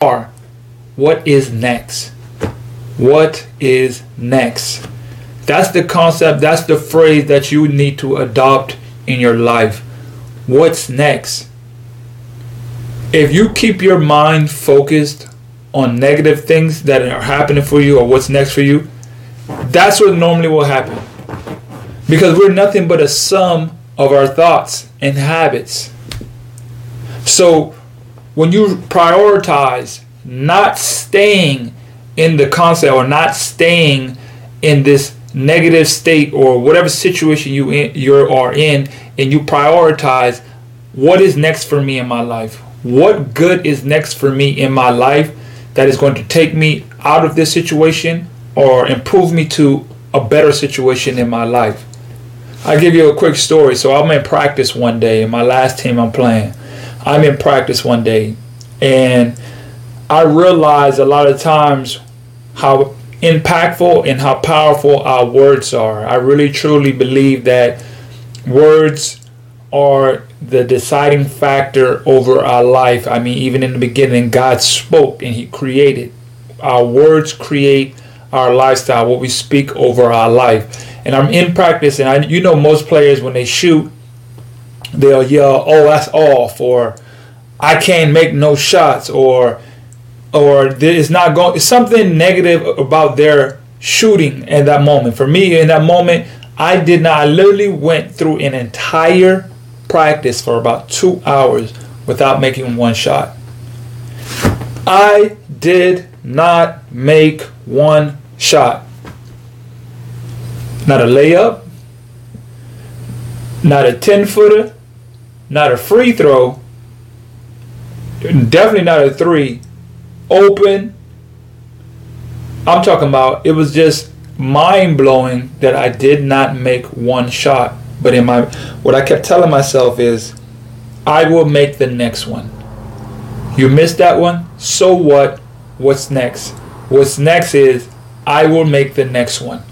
are. What is next? What is next? That's the concept, that's the phrase that you need to adopt in your life. What's next? If you keep your mind focused on negative things that are happening for you or what's next for you, that's what normally will happen. Because we're nothing but a sum of our thoughts and habits. So when you prioritize not staying in the concept or not staying in this negative state or whatever situation you in, you are in and you prioritize what is next for me in my life what good is next for me in my life that is going to take me out of this situation or improve me to a better situation in my life? I'll give you a quick story. So i'm in practice one day in my last team i'm playing i'm in practice one day and I realize a lot of times how impactful and how powerful our words are. I really truly believe that words are the deciding factor over our life. I mean, even in the beginning, God spoke and He created. Our words create our lifestyle, what we speak over our life. And I'm in practice, and I, you know, most players when they shoot, they'll yell, "Oh, that's off," or "I can't make no shots," or or it's not going It's something negative about their shooting in that moment. For me, in that moment, I did not. I literally went through an entire practice for about two hours without making one shot. I did not make one shot. Not a layup, not a 10 footer, not a free throw, definitely not a three open. I'm talking about it was just mind blowing that I did not make one shot. But in my what I kept telling myself is I will make the next one. You missed that one? So what? What's next? What's next is I will make the next one.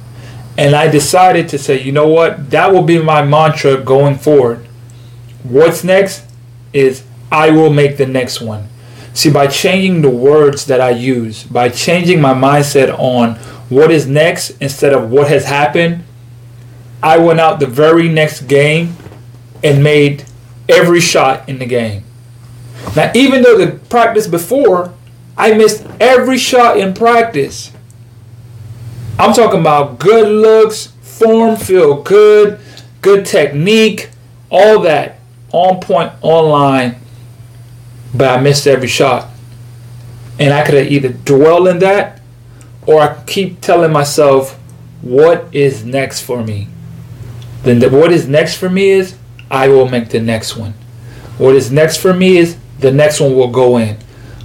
And I decided to say, you know what? That will be my mantra going forward. What's next is I will make the next one. See, by changing the words that I use, by changing my mindset on what is next instead of what has happened, I went out the very next game and made every shot in the game. Now, even though the practice before, I missed every shot in practice. I'm talking about good looks, form, feel good, good technique, all that on point, online but I missed every shot. And I could have either dwell in that or I keep telling myself, what is next for me? Then the, what is next for me is I will make the next one. What is next for me is the next one will go in.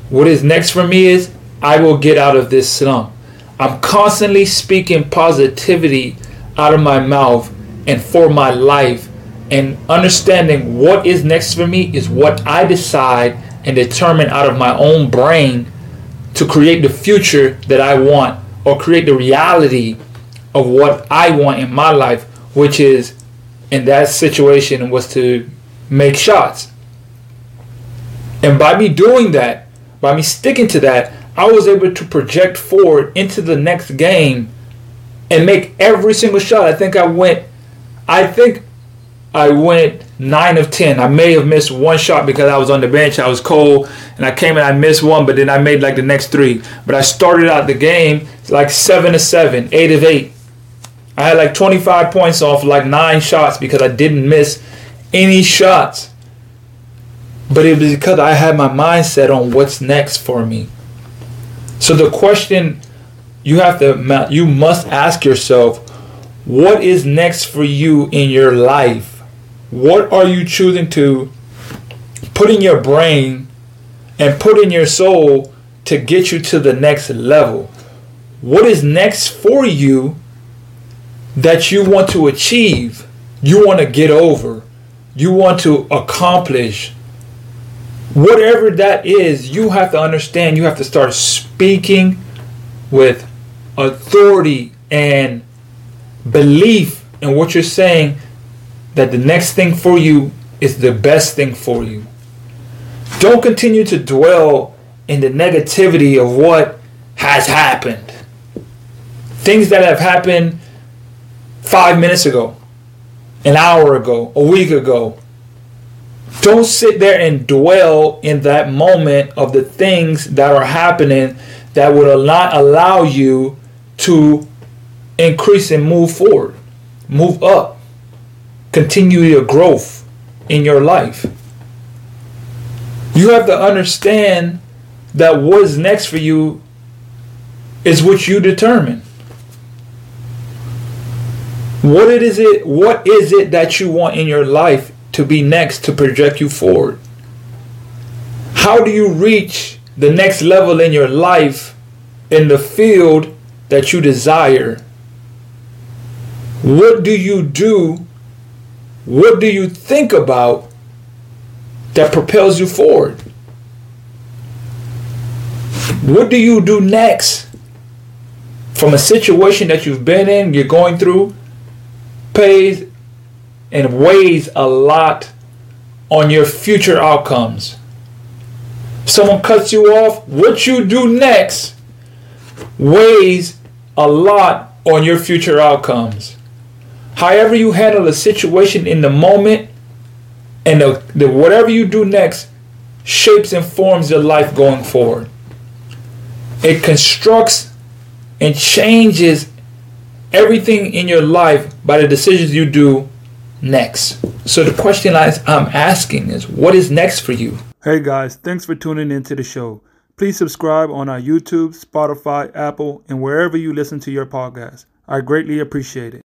What is next for me is I will get out of this slump. I'm constantly speaking positivity out of my mouth and for my life and understanding what is next for me is what I decide and determine out of my own brain to create the future that I want or create the reality of what I want in my life, which is in that situation was to make shots. And by me doing that, by me sticking to that, I was able to project forward into the next game and make every single shot. I think I went I think I went nine of ten. I may have missed one shot because I was on the bench. I was cold, and I came and I missed one, but then I made like the next three. But I started out the game like seven to seven, eight of eight. I had like 25 points off like nine shots because I didn't miss any shots. But it was because I had my mindset on what's next for me. So the question you have to you must ask yourself, what is next for you in your life? What are you choosing to put in your brain and put in your soul to get you to the next level? What is next for you that you want to achieve? You want to get over? You want to accomplish? Whatever that is, you have to understand, you have to start speaking with authority and belief in what you're saying that the next thing for you is the best thing for you. Don't continue to dwell in the negativity of what has happened. Things that have happened five minutes ago, an hour ago, a week ago. Don't sit there and dwell in that moment of the things that are happening that would not allow you to increase and move forward, move up, continue your growth in your life. You have to understand that what is next for you is what you determine. What it is it what is it that you want in your life to be next to project you forward? How do you reach the next level in your life in the field that you desire? What do you do? What do you think about that propels you forward? What do you do next from a situation that you've been in, you're going through, pays and weighs a lot on your future outcomes. Someone cuts you off, what you do next weighs a lot on your future outcomes. However, you handle the situation in the moment and the, the, whatever you do next shapes and forms your life going forward. It constructs and changes everything in your life by the decisions you do next. So the question I'm asking is what is next for you? Hey guys, thanks for tuning into the show. Please subscribe on our YouTube, Spotify, Apple, and wherever you listen to your podcast. I greatly appreciate it.